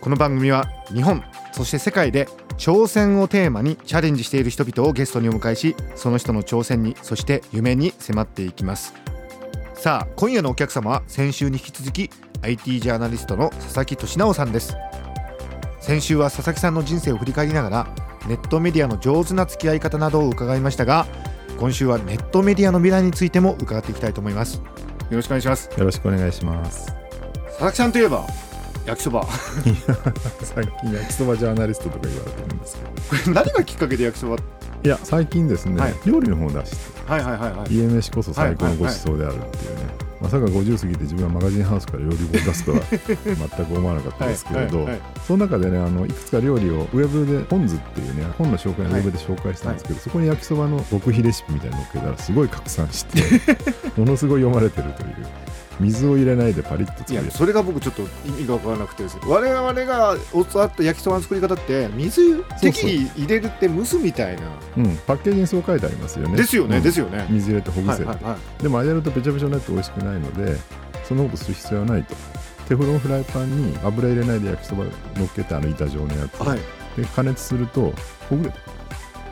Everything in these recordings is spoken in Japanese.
この番組は日本そして世界で挑戦をテーマにチャレンジしている人々をゲストにお迎えしその人の挑戦にそして夢に迫っていきます。さあ今夜のお客様は先週に引き続き IT ジャーナリストの佐々木俊直さんです。先週は佐々木さんの人生を振り返りながらネットメディアの上手な付き合い方などを伺いましたが今週はネットメディアの未来についても伺っていきたいと思います。よろしくお願いします。よろしくお願いします。佐々木さんといえば焼きそば。こ 最近焼きそばジャーナリストとか言われてるんですけど。れ何がきっかけで焼きそば？いや、最近ですね、はい。料理の方を出して、はいはいはいはい。家飯こそ最高のご馳走であるっていうね。まさか50過ぎて自分はマガジンハウスから料理本を出すとは 全く思わなかったですけれど、はいはいはい。その中でねあのいくつか料理をウェブで本図っていうね本の紹介をウェブで紹介したんですけど、そこに焼きそばの極秘レシピみたいなのを載っけたらすごい拡散してものすごい読まれてるという水を入れないでパリッといや作るそれが僕ちょっと意味が分からなくてです。ね我々が教わった焼きそばの作り方って水適宜入れるって蒸すみたいな。うん、パッケージにそう書いてありますよね。ですよね、うん。ですよね。水入れてほぐせって、はいはいはい。でもあれやるとべちゃべちゃになって美味しくないのでそんなことする必要はないと。テフロンフライパンに油入れないで焼きそば乗っけてあの板状のやつ、はい。で加熱するとほぐれて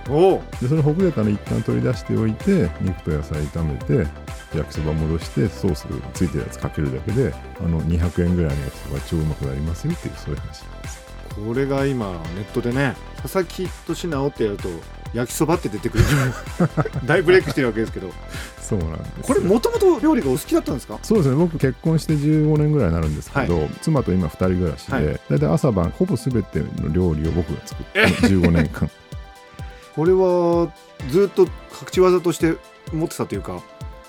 おおでそのほぐれたの一旦取り出しておいて肉と野菜炒めて焼きそば戻してソースついてるやつかけるだけであの200円ぐらいの焼きそば超うまくなりますよっていうそういう話なんです。これが今ネットでね佐々木俊直ってやると焼きそばって出てくる。大ブレイクしてるわけですけど。そうなんですこれもともと料理がお好きだったんですか？そうですね。僕結婚して15年ぐらいになるんですけど、妻と今2人暮らしで、はい。大体朝晩ほぼ全ての料理を僕が作って 15年間。これはずっと隠し技として持ってたというか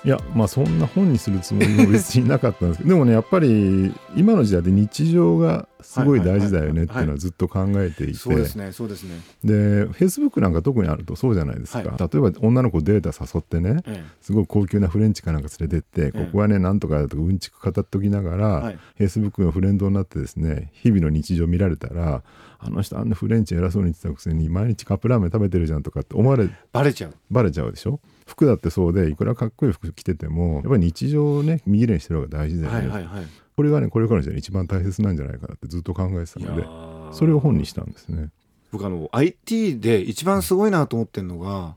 いやまあそんな本にするつもりも別になかったんですけど でもねやっぱり今の時代で日常がすごい大事だよねっていうのはずっと考えていて。そうですねそうですね、で Facebook なんか特にあるとそうじゃないですか、はい。例えば女の子データ誘ってねえすごい高級なフレンチかなんか連れてって、ええ。ここはねなんとかだとかうんちく語っておきながら、はい。Facebook のフレンドになってですね日々の日常見られたらあの人あんなフレンチ偉そうに言ってたくせに毎日カップラーメン食べてるじゃんとかって思われえバレちゃう。バレちゃうでしょ？服だってそうでいくらかっこいい服着ててもやっぱり日常をね見綺麗にしてる方が大事だよね、はいはいはい。これがねこれからの時代に一番大切なんじゃないかなってずっと考えてたのでー。それを本にしたんですね。僕あの IT で一番すごいなと思ってるのが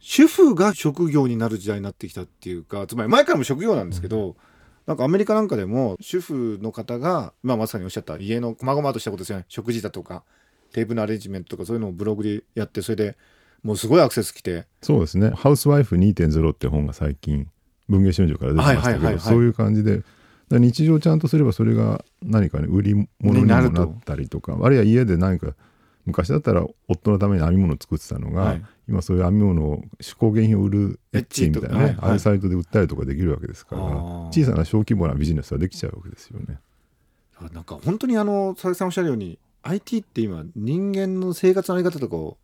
主婦が職業になる時代になってきたっていうかつまり前からも職業なんですけど、なんかアメリカなんかでも主婦の方が、まあ、まさにおっしゃった家の細々としたことですよね。食事だとかテーブルのアレンジメントとかそういうのをブログでやってそれでもうすごいアクセス来て。そうですね「ハウスワイフ2.0」って本が最近文藝春秋から出てましたけどそういう感じで。日常ちゃんとすればそれが何かね売り物にもになったりとかあるいは家で何か昔だったら夫のために編み物を作ってたのが、はい。今そういう編み物を手工芸品を売るエッチみたいなね、ああいうサイトで売ったりとかできるわけですから小さな小規模なビジネスはできちゃうわけですよね。なんか本当にあの佐々木さんおっしゃるように IT って今人間の生活のあり方とかを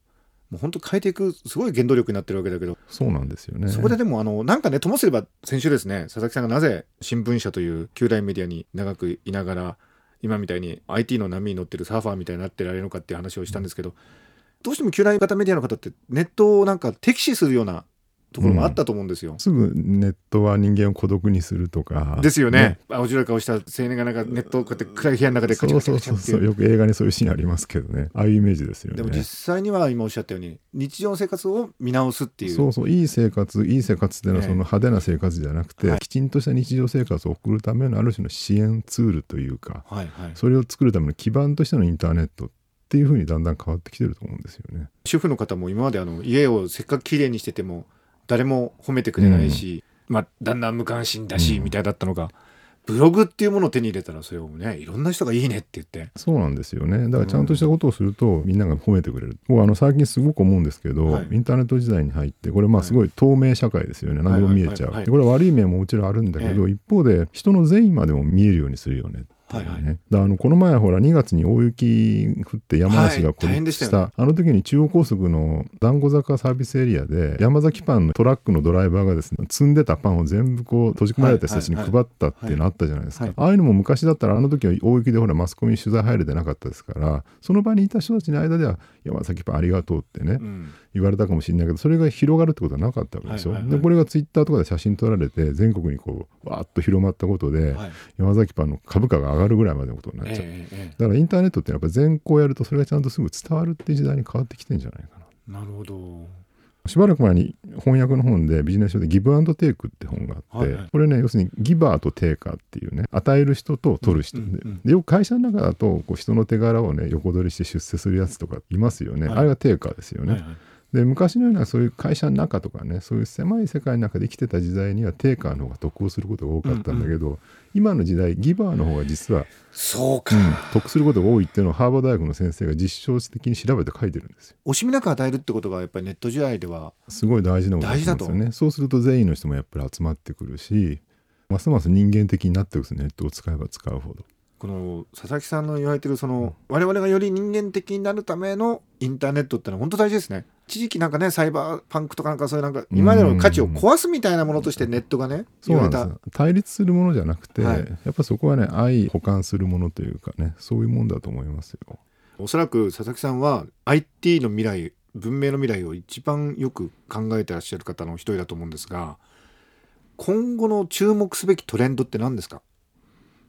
もう本当変えていくすごい原動力になってるわけだけどそうなんですよね。そこででもあのなんかねともすれば先週ですね佐々木さんがなぜ新聞社という旧大メディアに長くいながら今みたいに IT の波に乗ってるサーファーみたいになってられるのかっていう話をしたんですけど、どうしても旧大型メディアの方ってネットをなんか敵視するようなところもあったと思うんですよ。すぐネットは人間を孤独にするとか。ですよね。青白い顔した青年がなんかネットをこうやって暗い部屋の中でカチカチャカチそうそうそうよく映画にそういうシーンありますけどね。ああいうイメージですよね。でも実際には今おっしゃったように日常の生活を見直すっていう。そうそう。いい生活いい生活っていうのはええその派手な生活じゃなくて、はい。きちんとした日常生活を送るためのある種の支援ツールというかはいはい、それを作るための基盤としてのインターネットっていうふうにだんだん変わってきてると思うんですよね。主婦の方も今まであの家をせっかく綺麗にしてても誰も褒めてくれないし、まあ旦那無関心だし、うん。みたいだったのがブログっていうものを手に入れたらそれをねいろんな人がいいねって言って。そうなんですよね。だからちゃんとしたことをするとみんなが褒めてくれる。僕あの最近すごく思うんですけど、はい。インターネット時代に入ってこれまあすごい透明社会ですよね、何でも見えちゃう、はいはいはいはい。でこれは悪い面ももちろんあるんだけど、一方で人の善意までも見えるようにするよねいうね、はいはいであのこの前ほら2月に大雪降って山梨が孤立した,、したよね。あの時に中央高速の団子坂サービスエリアで山崎パンのトラックのドライバーがですね積んでたパンを全部こう閉じ込められた人たちにはいはい配ったっていうのあったじゃないですか、はい。ああいうのも昔だったらあの時は大雪でほらマスコミ取材入れてなかったですからその場にいた人たちの間では山崎パンありがとうってね、うん言われたかもしれないけどそれが広がるってことはなかったわけでしょ、でこれがツイッターとかで写真撮られて全国にこうわーっと広まったことで、はい。山崎パンの株価が上がるぐらいまでのことになっちゃう、えええだからインターネットってやっぱ全校やるとそれがちゃんとすぐ伝わるって時代に変わってきてんじゃないかな。えなるほど。しばらく前に翻訳の本でビジネス書でギブアンドテイクって本があって、はいはい。これね要するにギバーとテイカーっていうね与える人と取る人で,、でよく会社の中だとこう人の手柄をね横取りして出世するやつとかいますよね、はい。あれがテイカーですよね、はいはいで昔のようなそういう会社の中とかねそういう狭い世界の中で生きてた時代にはテイカーの方が得をすることが多かったんだけど、今の時代ギバーの方が実は、そうか、うん得することが多いっていうのをハーバード大学の先生が実証的に調べて書いてるんですよ。惜しみなく与えるってことがやっぱりネット時代ではすごい大事なことなんですよね。そうすると善意の人もやっぱり集まってくるしますます人間的になってくるんですネットを使えば使うほど。この佐々木さんの言われてるその我々がより人間的になるためのインターネットってのは本当大事ですね。一時期なんかねサイバーパンクとかなんかそういうなんか今までの価値を壊すみたいなものとしてネットがねそう言われた。なんです対立するものじゃなくて、はい。やっぱそこはね愛補完するものというかねそういうもんだと思いますよ。おそらく佐々木さんは IT の未来文明の未来を一番よく考えてらっしゃる方の一人だと思うんですが今後の注目すべきトレンドって何ですか？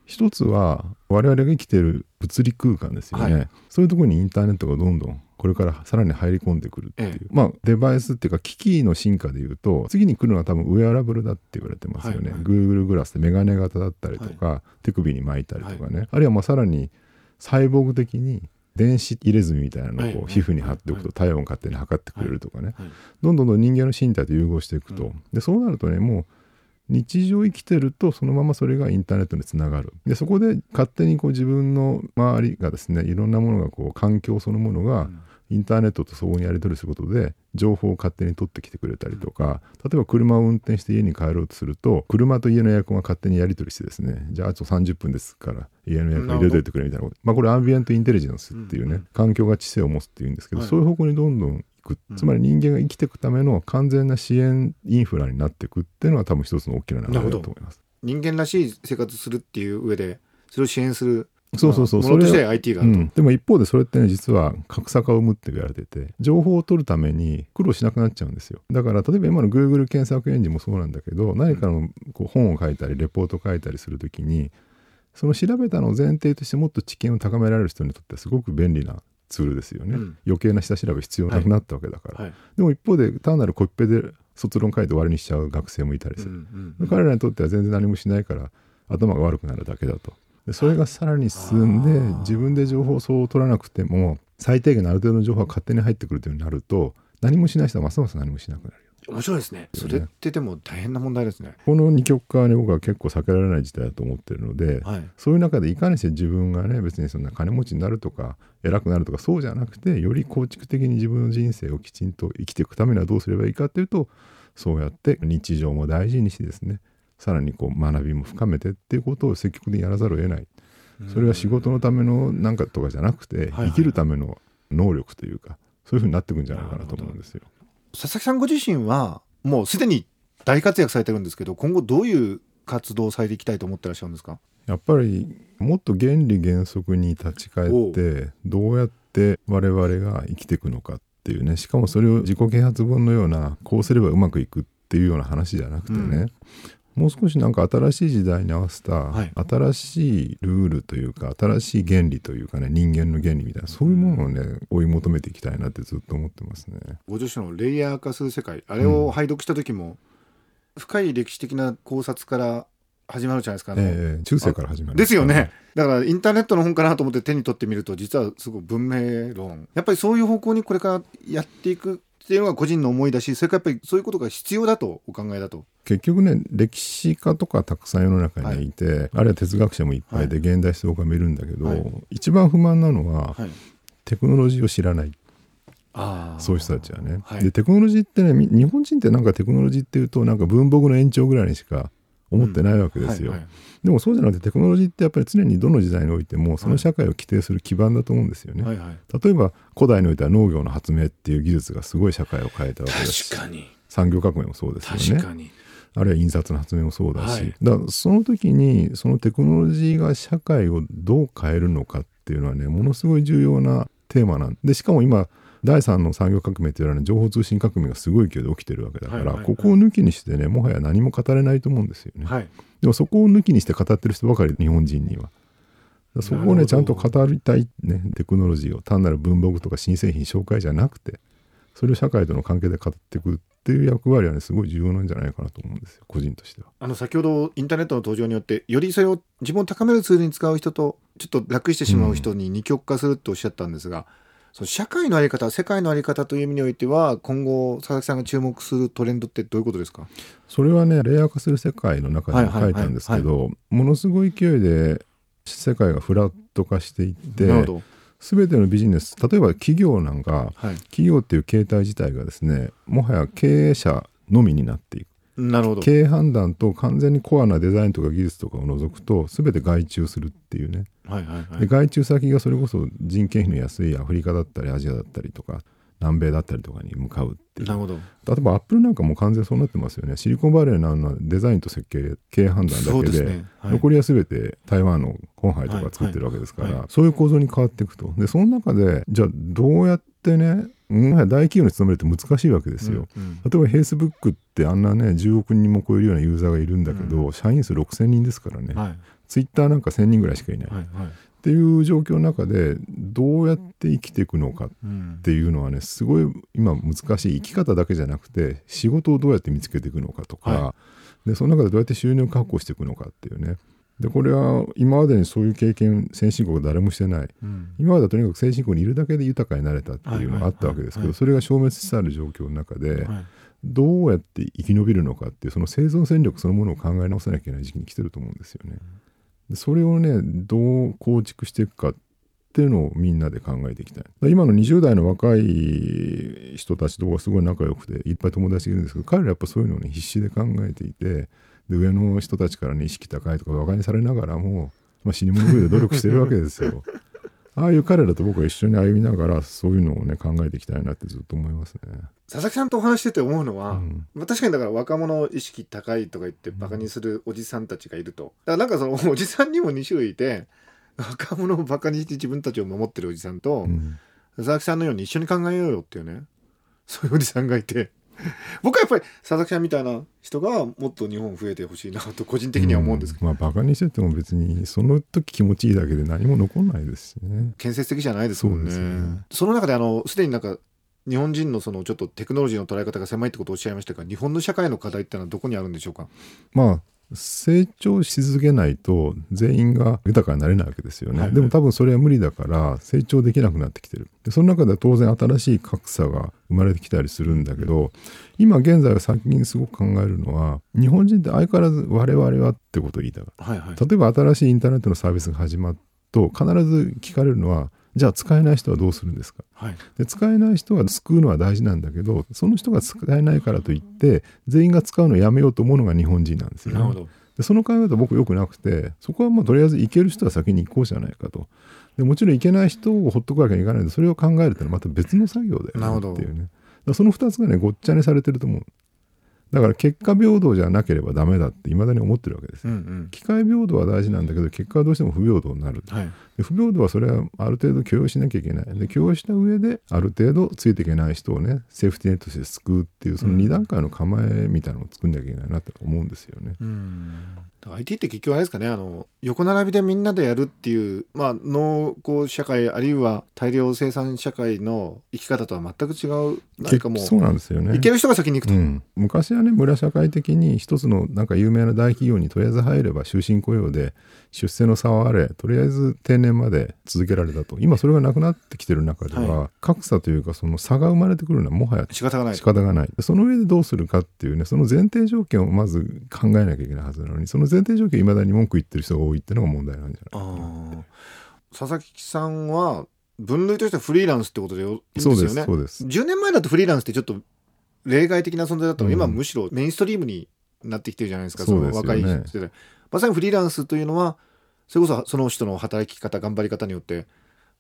一つは我々が生きてる物理空間ですよね、はい。そういうところにインターネットがどんどんこれからさらに入り込んでくるっていう、ええ。まあデバイスっていうか機器の進化でいうと次に来るのは多分ウェアラブルだって言われてますよね、はいはい。Google グラスでメガネ型だったりとか、手首に巻いたりとかね、あるいはまあさらにサイボーグ的に電子入れ墨みたいなのをこうはいはい。皮膚に貼っておくと体温を勝手に測ってくれるとかね、はいどんどんどん人間の身体と融合していくと、うん。でそうなるとねもう日常生きてるとそのままそれがインターネットにつながる。でそこで勝手にこう自分の周りがですねいろんなものがこう環境そのものがインターネットと相互にやり取りすることで情報を勝手に取ってきてくれたりとか例えば車を運転して家に帰ろうとすると車と家のエアコンが勝手にやり取りしてですねじゃああと30分ですから家のエアコン入れといてくれみたいなこと。まあこれアンビエントインテリジェンスっていうね、うん環境が知性を持つっていうんですけど、はい。そういう方向にどんどんつまり人間が生きていくための完全な支援インフラになっていくっていうのは多分一つの大きな流れだと思います。人間らしい生活するっていう上でそれを支援するそうそうそう。まあものとしてそれ IT があると、うん、でも一方でそれってね実は格差化を生むって言われてて情報を取るために苦労しなくなっちゃうんですよ。だから例えば今の Google 検索エンジンもそうなんだけど何かのこう本を書いたりレポートを書いたりするときにその調べたのを前提としてもっと知見を高められる人にとってはすごく便利なツールですよね、うん。余計な下調べ必要なくなったわけだから、はい。でも一方で単なるコピペで卒論書いて終わりにしちゃう学生もいたりする、うんうんうん。彼らにとっては全然何もしないから頭が悪くなるだけだとでそれがさらに進んで自分で情報をそう取らなくても最低限のある程度の情報が勝手に入ってくるというようになると何もしない人はますます何もしなくなるよ。面白いですね。それってでも大変な問題ですね。この二極化はね僕は結構避けられない事態だと思ってるので、はい。そういう中でいかにして自分がね別にそんな金持ちになるとか偉くなるとかそうじゃなくてより構築的に自分の人生をきちんと生きていくためにはどうすればいいかっていうとそうやって日常も大事にしてですねさらにこう学びも深めてっていうことを積極的にやらざるを得ない。それは仕事のためのなんかとかじゃなくてはい生きるための能力というかそういうふうになっていくんじゃないかなと思うんですよ。佐々木さんご自身はもうすでに大活躍されてるんですけど今後どういう活動をされていきたいと思ってらっしゃるんですか？やっぱりもっと原理原則に立ち返ってどうやって我々が生きていくのかっていうねしかもそれを自己啓発本のようなこうすればうまくいくっていうような話じゃなくてね、もう少しなんか新しい時代に合わせたはい。新しいルールというか新しい原理というかね人間の原理みたいなそういうものをね追い求めていきたいなってずっと思ってますね。ご自身のレイヤー化する世界あれを拝読した時も、深い歴史的な考察から始まるじゃないですか、あの。ええ中世から始まるですよね。だからインターネットの本かなと思って手に取ってみると実はすごい文明論。やっぱりそういう方向にこれからやっていくっていうのが個人の思いだしそれからやっぱりそういうことが必要だとお考えだと。結局ね歴史家とかたくさん世の中にいて、あるいは哲学者もいっぱいで、現代思想家もいるんだけど、はい。一番不満なのは、はい、テクノロジーを知らない。あー。そういう人たちはね。はい。でテクノロジーってねみ日本人ってなんかテクノロジーっていうとなんか文房具の延長ぐらいにしか思ってないわけですよ。はいはい。でもそうじゃなくてテクノロジーってやっぱり常にどの時代においてもその社会を規定する基盤だと思うんですよね。はいはい。例えば古代においては農業の発明っていう技術がすごい社会を変えたわけです確かに。産業革命もそうですよね。確かに。あるいは印刷の発明もそうだし、はい。だからその時にそのテクノロジーが社会をどう変えるのかっていうのはねものすごい重要なテーマなんでしかも今第三の産業革命って言われる情報通信革命がすごい勢いで起きてるわけだから、ここを抜きにしてねもはや何も語れないと思うんですよね。はいでもそこを抜きにして語ってる人ばかり日本人には。そこをねちゃんと語りたいねテクノロジーを単なる文房具とか新製品紹介じゃなくてそれを社会との関係で語っていくっていう役割はねすごい重要なんじゃないかなと思うんですよ個人としては。あの先ほどインターネットの登場によってよりそれを自分を高めるツールに使う人とちょっと楽してしまう人に二極化するっておっしゃったんですが、その社会のあり方世界のあり方という意味においては今後佐々木さんが注目するトレンドってどういうことですか？それはねレイヤー化する世界の中でも書いたんですけどものすごい勢いで世界がフラット化していってなるほど、全てのビジネス例えば企業なんかはい、企業っていう形態自体がですねもはや経営者のみになっていくなるほど。経営判断と完全にコアなデザインとか技術とかを除くと全て外注するっていうね。はいはいはい。で外注先がそれこそ人件費の安いアフリカだったりアジアだったりとか南米だったりとかに向かうっていう。なるほど。例えばアップルなんかもう完全にそうなってますよね。シリコンバレーのあのデザインと設計経営判断だけでね、はい、残りは全て台湾の本杯とか作ってるわけですから、はいはい。そういう構造に変わっていくと。でその中でじゃあどうやってね大企業に勤めるって難しいわけですよ、うんうん。例えばフェイスブックってあんなね10億人も超えるようなユーザーがいるんだけど、社員数6000人ですからね、はい。ツイッターなんか1000人ぐらいしかいない、はいはい。っていう状況の中でどうやって生きていくのかっうん。ていうのはねすごい今難しい生き方だけじゃなくて仕事をどうやって見つけていくのかとか、はでその中でどうやって収入を確保していくのかっていうねでこれは今までにそういう経験先進国誰もしてないうん今まではとにかく先進国にいるだけで豊かになれたっていうのがあったわけですけどそれが消滅しつつある状況の中ではいどうやって生き延びるのかっていうその生存戦力そのものを考え直さなきゃいけない時期に来てると思うんですよね。でそれをねどう構築していくかっていうのをみんなで考えていきたい。だ今の20代の若い人たちとはすごい仲良くていっぱい友達がいるんですけど彼らやっぱそういうのをね必死で考えていてで上の人たちからね意識高いとか馬鹿にされながらも、まあ、死に物狂いで努力してるわけですよ。ああいう彼らと僕は一緒に歩みながらそういうのをね考えていきたいなってずっと思いますね。佐々木さんとお話してて思うのは、うんまあ、確かにだから若者意識高いとか言ってバカにするおじさんたちがいるとだからなんかそのおじさんにも2種類いて若者をバカにして自分たちを守ってるおじさんと、うん佐々木さんのように一緒に考えようよっていうねそういうおじさんがいて 僕はやっぱり佐々木さんみたいな人がもっと日本増えてほしいなと個人的には思うんですけど、まあバカにしてても別にその時気持ちいいだけで何も残んないですしね。建設的じゃないですもんね。ね。その中であのすでになんか日本人のそのちょっとテクノロジーの捉え方が狭いってことをおっしゃいましたが日本の社会の課題ってのはどこにあるんでしょうか？まあ成長し続けないと全員が豊かになれないわけですよね、はい。はいでも多分それは無理だから成長できなくなってきてる。でその中では当然新しい格差が生まれてきたりするんだけど今現在は先にすごく考えるのは日本人って相変わらず我々はってことを言いたがるはいはい。例えば新しいインターネットのサービスが始まると必ず聞かれるのはじゃあ使えない人はどうするんですか？はい。で使えない人は救うのは大事なんだけどその人が使えないからといって全員が使うのをやめようと思うのが日本人なんですよ、ね、なるほど。でその考え方僕良くなくてそこはまあとりあえず行ける人は先に行こうじゃないかと。でもちろん行けない人をほっとくわけにいかないのでそれを考えるってのはまた別の作業だなるほどよね。っていうねその2つがねごっちゃにされてると思う。だから結果平等じゃなければダメだって未だに思ってるわけですうんよ、うん。機会平等は大事なんだけど結果はどうしても不平等になるはい。で不平等はそれはある程度許容しなきゃいけない。で許容した上である程度ついていけない人をねセーフティーネットとして救うっていうその2段階の構えみたいなのを作んなきゃいけないなって思うんですよね。うん。IT って結局あれですかねあの横並びでみんなでやるっていう、まあ、農耕社会あるいは大量生産社会の生き方とは全く違うなんかもうそうなんですよね。いける人が先に行くと、うん、昔はね村社会的に一つのなんか有名な大企業にとりあえず入れば終身雇用で出世の差はあれとりあえず定年まで続けられたと。今それがなくなってきてる中では、は格差というかその差が生まれてくるのはもはや仕方がない。仕方がない。その上でどうするかっていうねその前提条件をまず考えなきゃいけないはずなのにその前提条件いまだに文句言ってる人が多いっていうのが問題なんじゃないか佐々木さんは分類としてはフリーランスってことでよいいんですそうでよねすそうです。10年前だとフリーランスってちょっと例外的な存在だったのが、うん。今むしろメインストリームになってきてるじゃないですかその若い人でまさにフリーランスというのはそれこそその人の働き方頑張り方によって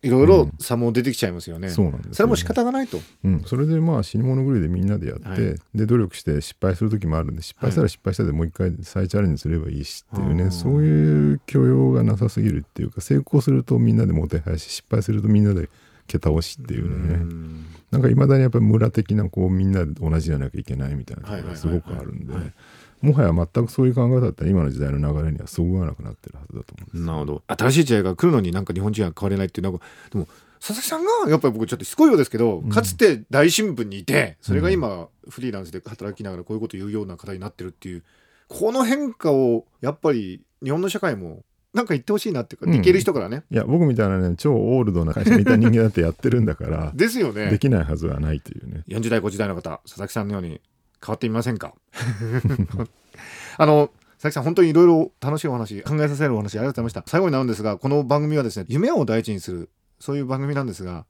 いろいろ差も出てきちゃいますよね、そうなんですよね。それはもう仕方がないと。うん、それでまあ死に物狂いでみんなでやって、はい。で努力して失敗する時もあるんで失敗したら失敗したでもう一回再チャレンジすればいいしっていうね、うん。そういう許容がなさすぎるっていうか成功するとみんなでもてはやし失敗するとみんなで蹴倒しっていうね、うん。なんかいまだにやっぱり村的なこうみんなで同じじゃなきゃいけないみたいなところがすはいはいはいはい。ごくあるんで。はいもはや全くそういう考えだったら今の時代の流れにはそぐわなくなってるはずだと思うんです。なるほど。新しい時代が来るのになんか日本人は変われないっていうなんかでも佐々木さんがやっぱり僕ちょっとしつこいようですけど、うん。かつて大新聞にいてそれが今フリーランスで働きながらこういうことを言うような方になってるっていうこの変化をやっぱり日本の社会もなんか言ってほしいなっていうか、うん。いける人からね。いや僕みたいなね超オールドな会社みたいな人間だってやってるんだから ですよね。できないはずはないというね。40代50代の方佐々木さんのように変わってみませんか？あの佐々木さん本当にいろいろ楽しいお話考えさせるお話ありがとうございました。最後になるんですがこの番組はですね夢を大事にするそういう番組なんですが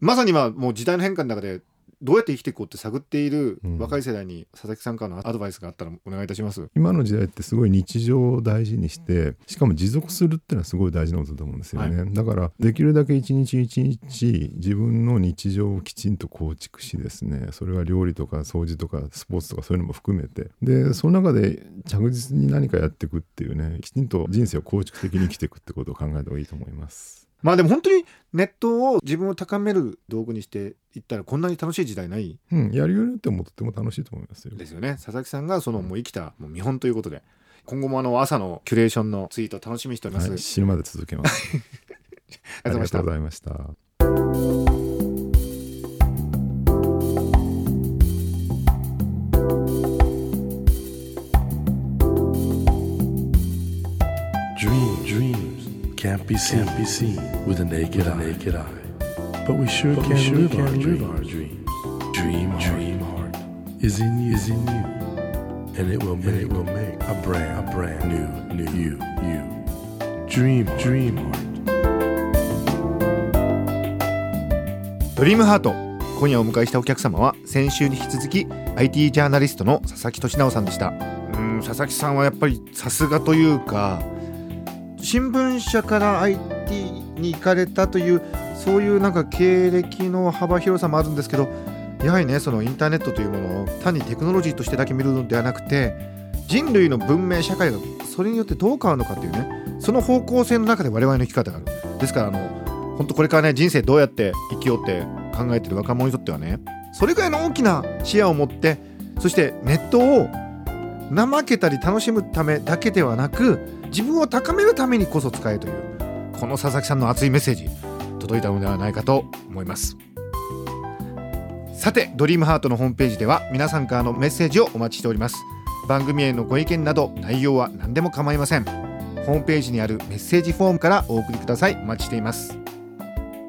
まさに今もう時代の変化の中でどうやって生きていこうって探っているうん。若い世代に佐々木さんからのアドバイスがあったらお願いいたします。今の時代ってすごい日常を大事にしてしかも持続するっていうのはすごい大事なことだと思うんですよね、だからできるだけ一日一日自分の日常をきちんと構築しですねそれが料理とか掃除とかスポーツとかそういうのも含めて。でその中で着実に何かやっていくっていうねきちんと人生を構築的に生きていくってことを考えた方がいいと思いますまあでも本当にネットを自分を高める道具にしていったらこんなに楽しい時代ない。うんやるようによってもとっても楽しいと思いますよ。ですよね。佐々木さんがそのもう生きたもう見本ということで今後もあの朝のキュレーションのツイート楽しみにしております、はい、死ぬまで続けます。ありがとうございました。ありがとうございました。Dream, dreams can't be seen, can't be seen with a naked, eye. naked eye. But we sure But can, we live, sure can our live dreams. our dreams. Dream, dream heart is in you, is in you, and it will make, it will make a brand, a brand new, new you, you. Dream, dream heart. ドリームハート今夜お迎えしたお客様は先週に引き続き IT ジャーナリストの佐々木俊直さんでしたうん佐々木さんはやっぱりさすがというか新聞社から IT に行かれたというそういうなんか経歴の幅広さもあるんですけどやはりねそのインターネットというものを単にテクノロジーとしてだけ見るのではなくて人類の文明社会がそれによってどう変わるのかっていうねその方向性の中で我々の生き方がある。ですからあの本当これからね人生どうやって生きようって考えてる若者にとってはねそれぐらいの大きな視野を持ってそしてネットを怠けたり楽しむためだけではなく自分を高めるためにこそ使えというこの佐々木さんの熱いメッセージ届いたのではないかと思います。さてドリームハートのホームページでは皆さんからのメッセージをお待ちしております。番組へのご意見など内容は何でも構いません。ホームページにあるメッセージフォームからお送りください。お待ちしています。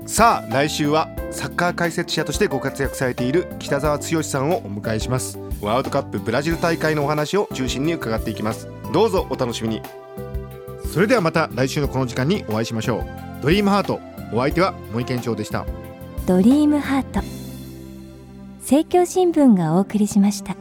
さあ来週はサッカー解説者としてご活躍されている北澤剛さんをお迎えします。ワールドカップブラジル大会のお話を中心に伺っていきます。どうぞお楽しみに。それではまた来週のこの時間にお会いしましょう。ドリームハートお相手は森健長でした。ドリームハート。政教新聞がお送りしました。